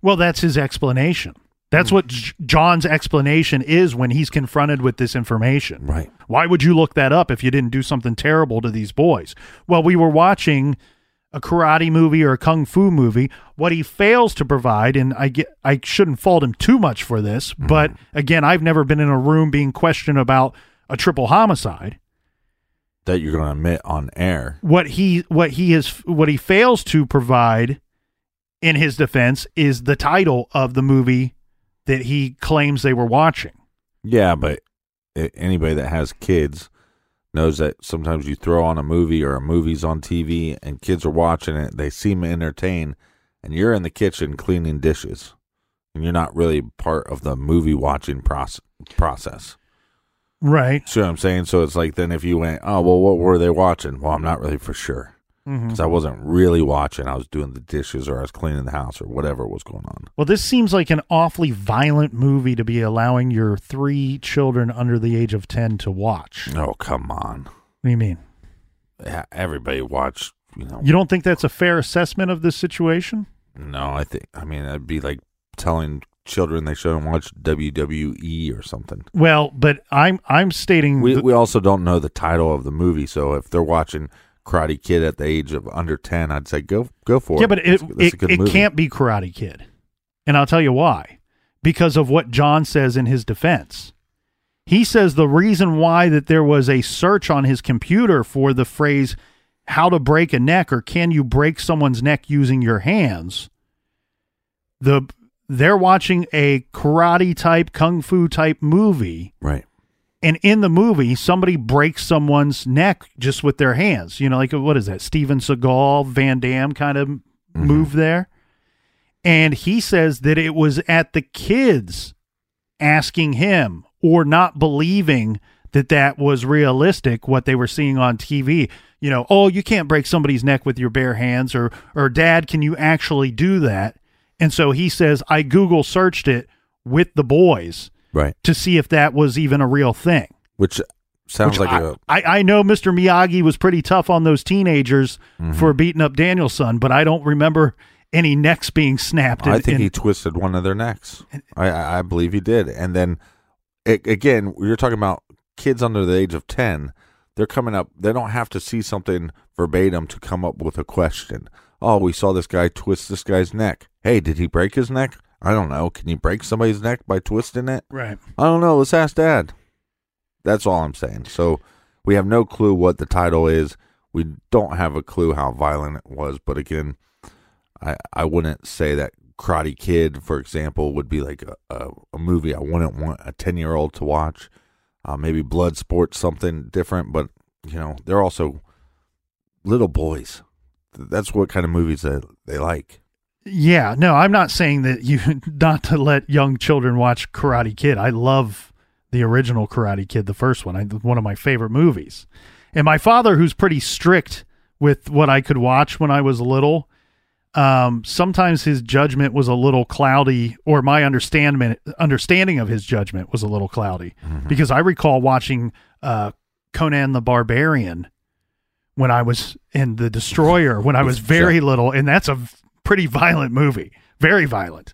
Well, that's his explanation. That's mm. what J- John's explanation is when he's confronted with this information. Right. Why would you look that up if you didn't do something terrible to these boys? Well, we were watching a karate movie or a kung fu movie. What he fails to provide, and I get, I shouldn't fault him too much for this, mm-hmm. but again, I've never been in a room being questioned about a triple homicide. that you're going to admit on air. What he what he is what he fails to provide in his defense is the title of the movie that he claims they were watching. Yeah, but anybody that has kids knows that sometimes you throw on a movie or a movie's on TV and kids are watching it, they seem entertained, and you're in the kitchen cleaning dishes, and you're not really part of the movie watching process. process. Right. See what I'm saying? So it's like then if you went, oh well, what were they watching? Well, I'm not really for sure Mm-hmm. Because I wasn't really watching. I was doing the dishes or I was cleaning the house or whatever was going on. Well, this seems like an awfully violent movie to be allowing your three children under the age of 10 to watch. Oh come on, What do you mean? Yeah, everybody watched. You know, You don't think that's a fair assessment of this situation? No, I think I mean that'd be like telling children they shouldn't watch WWE or something. Well, but I'm I'm stating We the- we also don't know the title of the movie, so if they're watching Karate Kid at the age of under ten, I'd say go go for yeah, it. Yeah, but it That's- that's it, it can't be Karate Kid, and I'll tell you why. Because of what John says in his defense, he says the reason why that there was a search on his computer for the phrase "how to break a neck" or "can you break someone's neck using your hands." The they're watching a karate type, kung fu type movie right. And in the movie somebody breaks someone's neck just with their hands. You know like what is that? Steven seagal van damme kind of mm-hmm. move there. And he says that it was at the kids asking him or not believing that that was realistic what they were seeing on tv you know oh you can't break somebody's neck with your bare hands or or dad can you actually do that? And so he says i google searched it with the boys Right. to see if that was even a real thing. Which sounds Which like I, a I, I know Mr. Miyagi was pretty tough on those teenagers Mm-hmm. for beating up Daniel-san, but I don't remember any necks being snapped. I in- think in- he twisted one of their necks. I, I I believe he did. And then a- again, you're talking about kids under the age of 10. They're coming up, they don't have to see something verbatim to come up with a question. Oh, we saw this guy twist this guy's neck. Hey, did he break his neck? I don't know. Can you break somebody's neck by twisting it? right. I don't know. Let's ask dad. That's all I'm saying. So we have no clue what the title is. We don't have a clue how violent it was. But again, I I wouldn't say that Karate Kid, for example, would be like a, a, a movie I wouldn't want a ten year old to watch. Uh, maybe Bloodsport, something different. But you know, they're also little boys. That's what kind of movies that they like. Yeah, no, I'm not saying that you not to let young children watch Karate Kid. I love the original Karate Kid, the first one. I, one of my favorite movies. And my father, who's pretty strict with what I could watch when I was little, um, sometimes his judgment was a little cloudy, or my understanding understanding of his judgment was a little cloudy, because I recall watching uh, Conan the Barbarian when I was in the Destroyer when I was very little, and that's a pretty violent movie, very violent.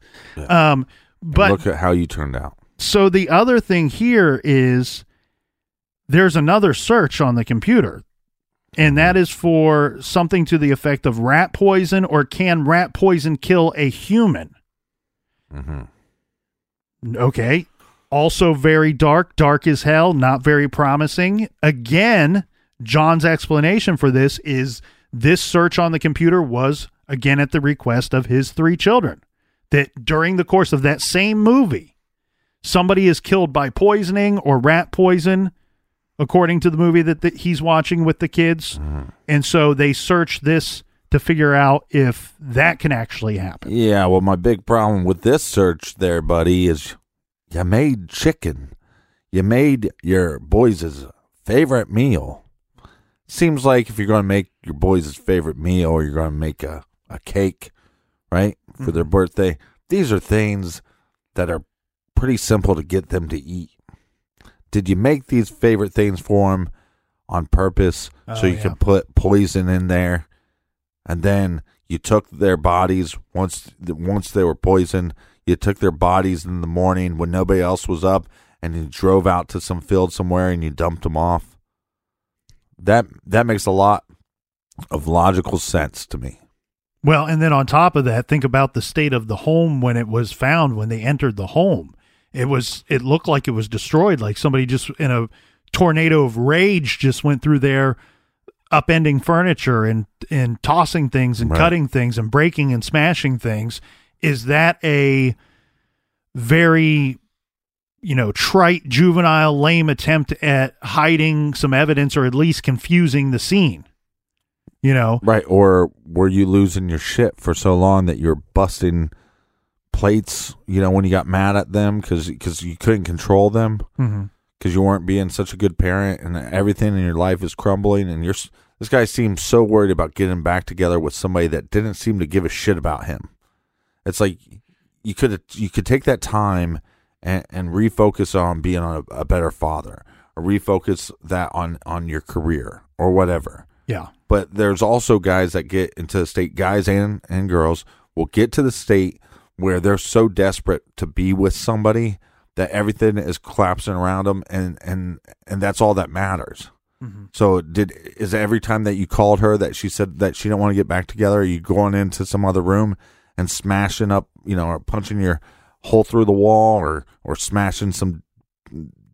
Um, but Look at how you turned out. so the other thing here is there's another search on the computer, and that is for something to the effect of rat poison or can rat poison kill a human? hmm Okay. Also very dark, dark as hell, not very promising. Again, John's explanation for this is this search on the computer was again at the request of his three children. That during the course of that same movie, somebody is killed by poisoning or rat poison, according to the movie that, that he's watching with the kids. Mm-hmm. And so they search this to figure out if that can actually happen. Yeah, well, my big problem with this search there, buddy, is you made chicken. You made your boys' favorite meal. Seems like if you're going to make your boys' favorite meal you're going to make a, a cake, right, for their mm-hmm. birthday, these are things that are pretty simple to get them to eat. Did you make these favorite things for them on purpose so Oh, you yeah. could put poison in there? and then you took their bodies once once they were poisoned you took their bodies in the morning when nobody else was up and you drove out to some field somewhere and you dumped them off that that makes a lot of logical sense to me Well, and then on top of that, think about the state of the home when it was found when they entered the home. It was it looked like it was destroyed, like somebody just in a tornado of rage just went through there, upending furniture and and tossing things and Right. cutting things and breaking and smashing things. Is that a very you know trite juvenile lame attempt at hiding some evidence or at least confusing the scene you know Right. Or were you losing your shit for so long that you're busting plates, you know, when you got mad at them because because you couldn't control them? Mm-hmm. Because you weren't being such a good parent and everything in your life is crumbling. And you're, this guy seems so worried about getting back together with somebody that didn't seem to give a shit about him. It's like you could you could take that time and, and refocus on being a, a better father or refocus that on, on your career or whatever yeah but there's also guys that get into the state guys and and girls will get to the state where they're so desperate to be with somebody that everything is collapsing around them and and and that's all that matters. Mm-hmm. So did is every time that you called her that she said that she didn't want to get back together? Are you going into some other room and smashing up you know or punching your hole through the wall or or smashing some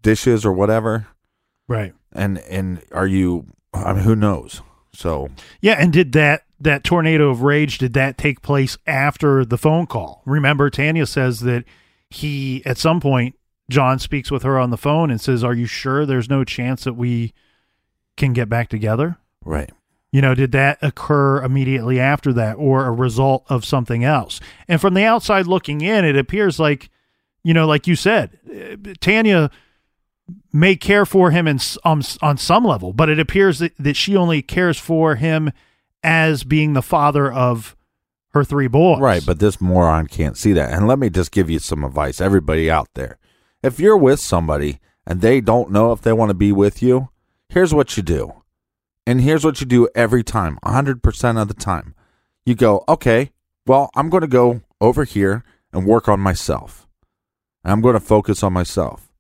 dishes or whatever? Right. And and are you i mean who knows so yeah and did that that tornado of rage did that take place after the phone call? Remember tanya says that he at some point john speaks with her on the phone and says are you sure there's no chance that we can get back together? Right. You know, did that occur immediately after that or a result of something else? And from the outside looking in, it appears like, you know, like you said, uh, Tanya may care for him in, on, um, on some level, but it appears that, that she only cares for him as being the father of her three boys. Right, but this moron can't see that. And let me just give you some advice, everybody out there. If you're with somebody and they don't know if they want to be with you, here's what you do. And here's what you do every time, 100% of the time. You go, okay, well, I'm going to go over here and work on myself. And I'm going to focus on myself.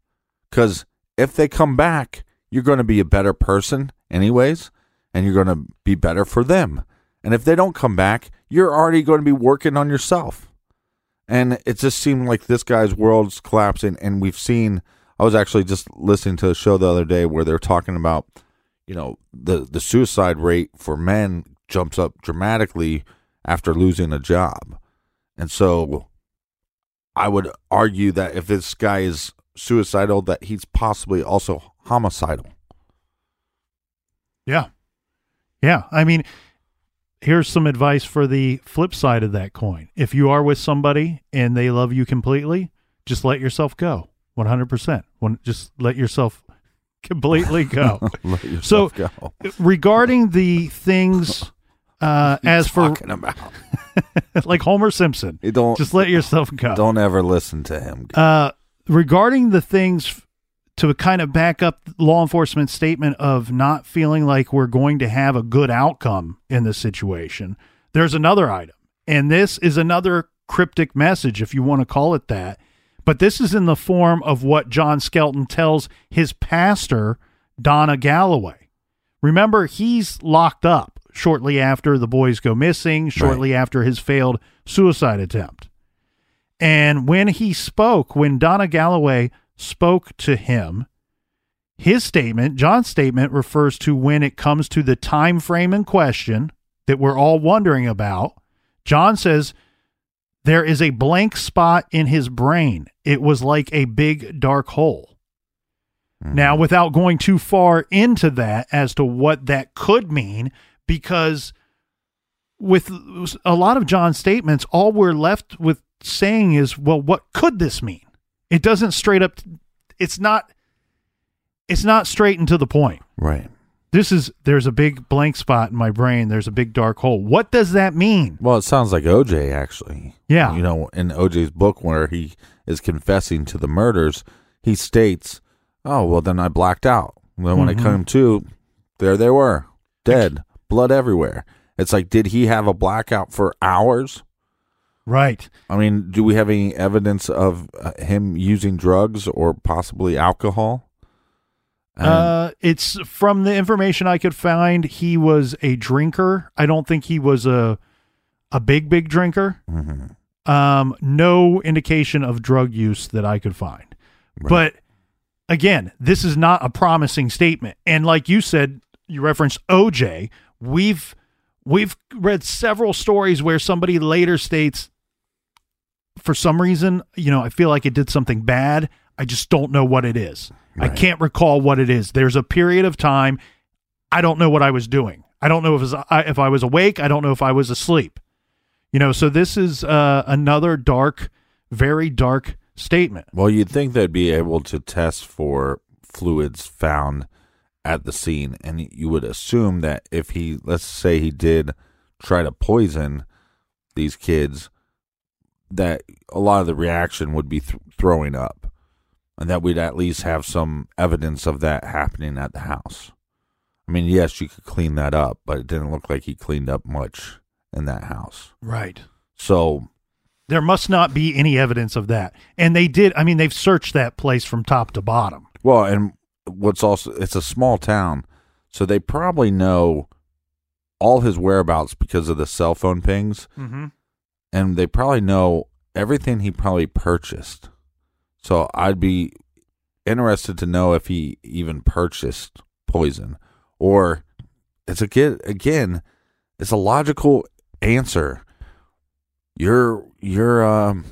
Because if they come back, you're going to be a better person, anyways, and you're going to be better for them. And if they don't come back, you're already going to be working on yourself. And it just seemed like this guy's world's collapsing. And we've seen, I was actually just listening to a show the other day where they're talking about, you know, the, the suicide rate for men jumps up dramatically after losing a job. And so I would argue that if this guy is suicidal, that he's possibly also homicidal. Yeah. Yeah. I mean, here's some advice for the flip side of that coin. If you are with somebody and they love you completely, just let yourself go 100%. When, just let yourself completely go. Let so, go. regarding the things uh, as for Talking about. like Homer Simpson, You don't just let yourself go. don't ever listen to him. Uh, regarding the things to kind of back up law enforcement statement of not feeling like we're going to have a good outcome in this situation, there's another item. And this is another cryptic message, if you want to call it that. But this is in the form of what John Skelton tells his pastor, Donna Galloway. Remember, he's locked up shortly after the boys go missing, shortly after his failed suicide attempt. And when he spoke, when Donna Galloway spoke to him, his statement, John's statement, refers to when it comes to the time frame in question that we're all wondering about. John says there is a blank spot in his brain. It was like a big dark hole. Mm-hmm. Now, without going too far into that as to what that could mean, because with a lot of John's statements, all we're left with saying is, well, what could this mean? It doesn't straight up, it's not, it's not straight and to the point. Right. This is, there's a big blank spot in my brain. There's a big dark hole. What does that mean? Well, it sounds like OJ actually. Yeah. You know, in OJ's book where he is confessing to the murders, he states, "Oh, well then I blacked out. Then when Mhm. I came to, there they were, dead, blood everywhere." It's like did he have a blackout for hours? Right. I mean, do we have any evidence of uh, him using drugs or possibly alcohol? And- Uh, it's from the information I could find. He was a drinker. I don't think he was a a big big drinker. Mhm. Um, no indication of drug use that I could find. But again, this is not a promising statement. And like you said, you referenced OJ. We've we've read several stories where somebody later states for some reason, you know, I feel like it did something bad. I just don't know what it is. I can't recall what it is. There's a period of time I don't know what I was doing. I don't know if was, I- if I was awake. I don't know if I was asleep. You know, so this is uh, another dark, very dark statement. Well, you'd think they'd be able to test for fluids found at the scene, and you would assume that if he, let's say, he did try to poison these kids, that a lot of the reaction would be th- throwing up, and that we'd at least have some evidence of that happening at the house. I mean, yes, you could clean that up, but it didn't look like he cleaned up much in that house. Right. So There must not be any evidence of that. And they did, I mean, they've searched that place from top to bottom. Well, and what's also it's a small town, so they probably know all his whereabouts because of the cell phone pings, Mm-hmm. And they probably know everything he probably purchased. So I'd be interested to know if he even purchased poison, or it's a kid again. It's a logical answer. You're you're um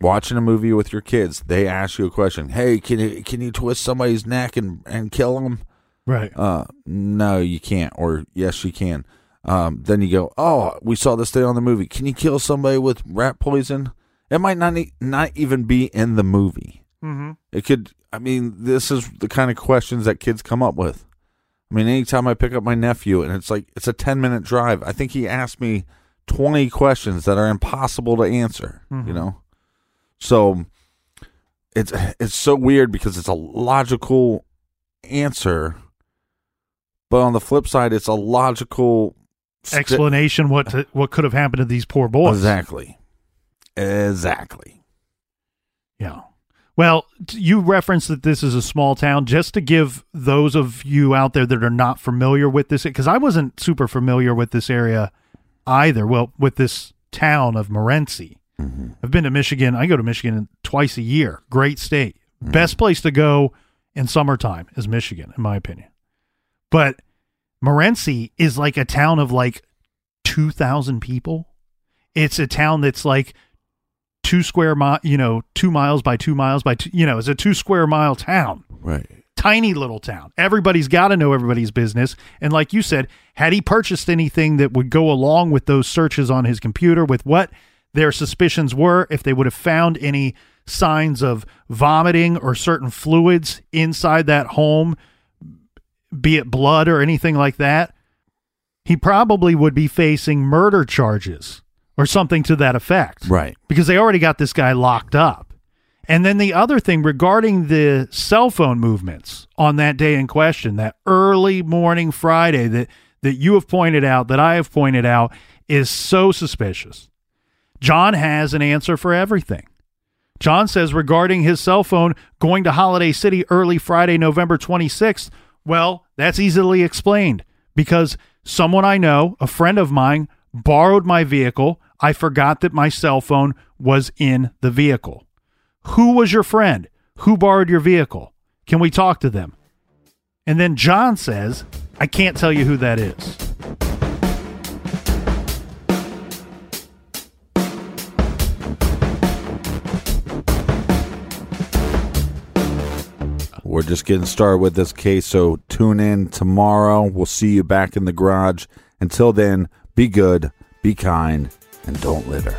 watching a movie with your kids. They ask you a question. Hey, can you can you twist somebody's neck and and kill them? Right. Uh, no, you can't. Or yes, you can. Um, then you go, oh, we saw this thing on the movie. Can you kill somebody with rat poison? It might not e- not even be in the movie. Mm-hmm. It could. I mean, this is the kind of questions that kids come up with. I mean, anytime I pick up my nephew and it's like it's a ten minute drive, I think he asked me twenty questions that are impossible to answer. You know, so it's it's so weird because it's a logical answer, but on the flip side, it's a logical Explanation what to, what could have happened to these poor boys. Exactly, exactly. Yeah. Well, you referenced that this is a small town. Just to give those of you out there that are not familiar with this, because I wasn't super familiar with this area either. Well, with this town of Morenci. Mm-hmm. I've been to Michigan. I go to Michigan twice a year. Great state. Mm-hmm. Best place to go in summertime is Michigan, in my opinion. But Morenci is like a town of like 2,000 people. It's a town that's like two square mile, you know, two miles by two miles by two, you know, it's a two square mile town. Right. Tiny little town. Everybody's got to know everybody's business. And like you said, had he purchased anything that would go along with those searches on his computer with what their suspicions were, if they would have found any signs of vomiting or certain fluids inside that home, be it blood or anything like that, he probably would be facing murder charges or something to that effect Right. because they already got this guy locked up. And then the other thing regarding the cell phone movements on that day in question, that early morning Friday that that you have pointed out, that I have pointed out, is so suspicious. John has an answer for everything. John says regarding his cell phone going to Holiday City early Friday, November 26th, well, that's easily explained because someone I know, a friend of mine, borrowed my vehicle. I forgot that my cell phone was in the vehicle. Who was your friend? Who borrowed your vehicle? Can we talk to them? And then John says, I can't tell you who that is. We're just getting started with this case, so tune in tomorrow. We'll see you back in the garage. Until then, be good, be kind, and don't litter.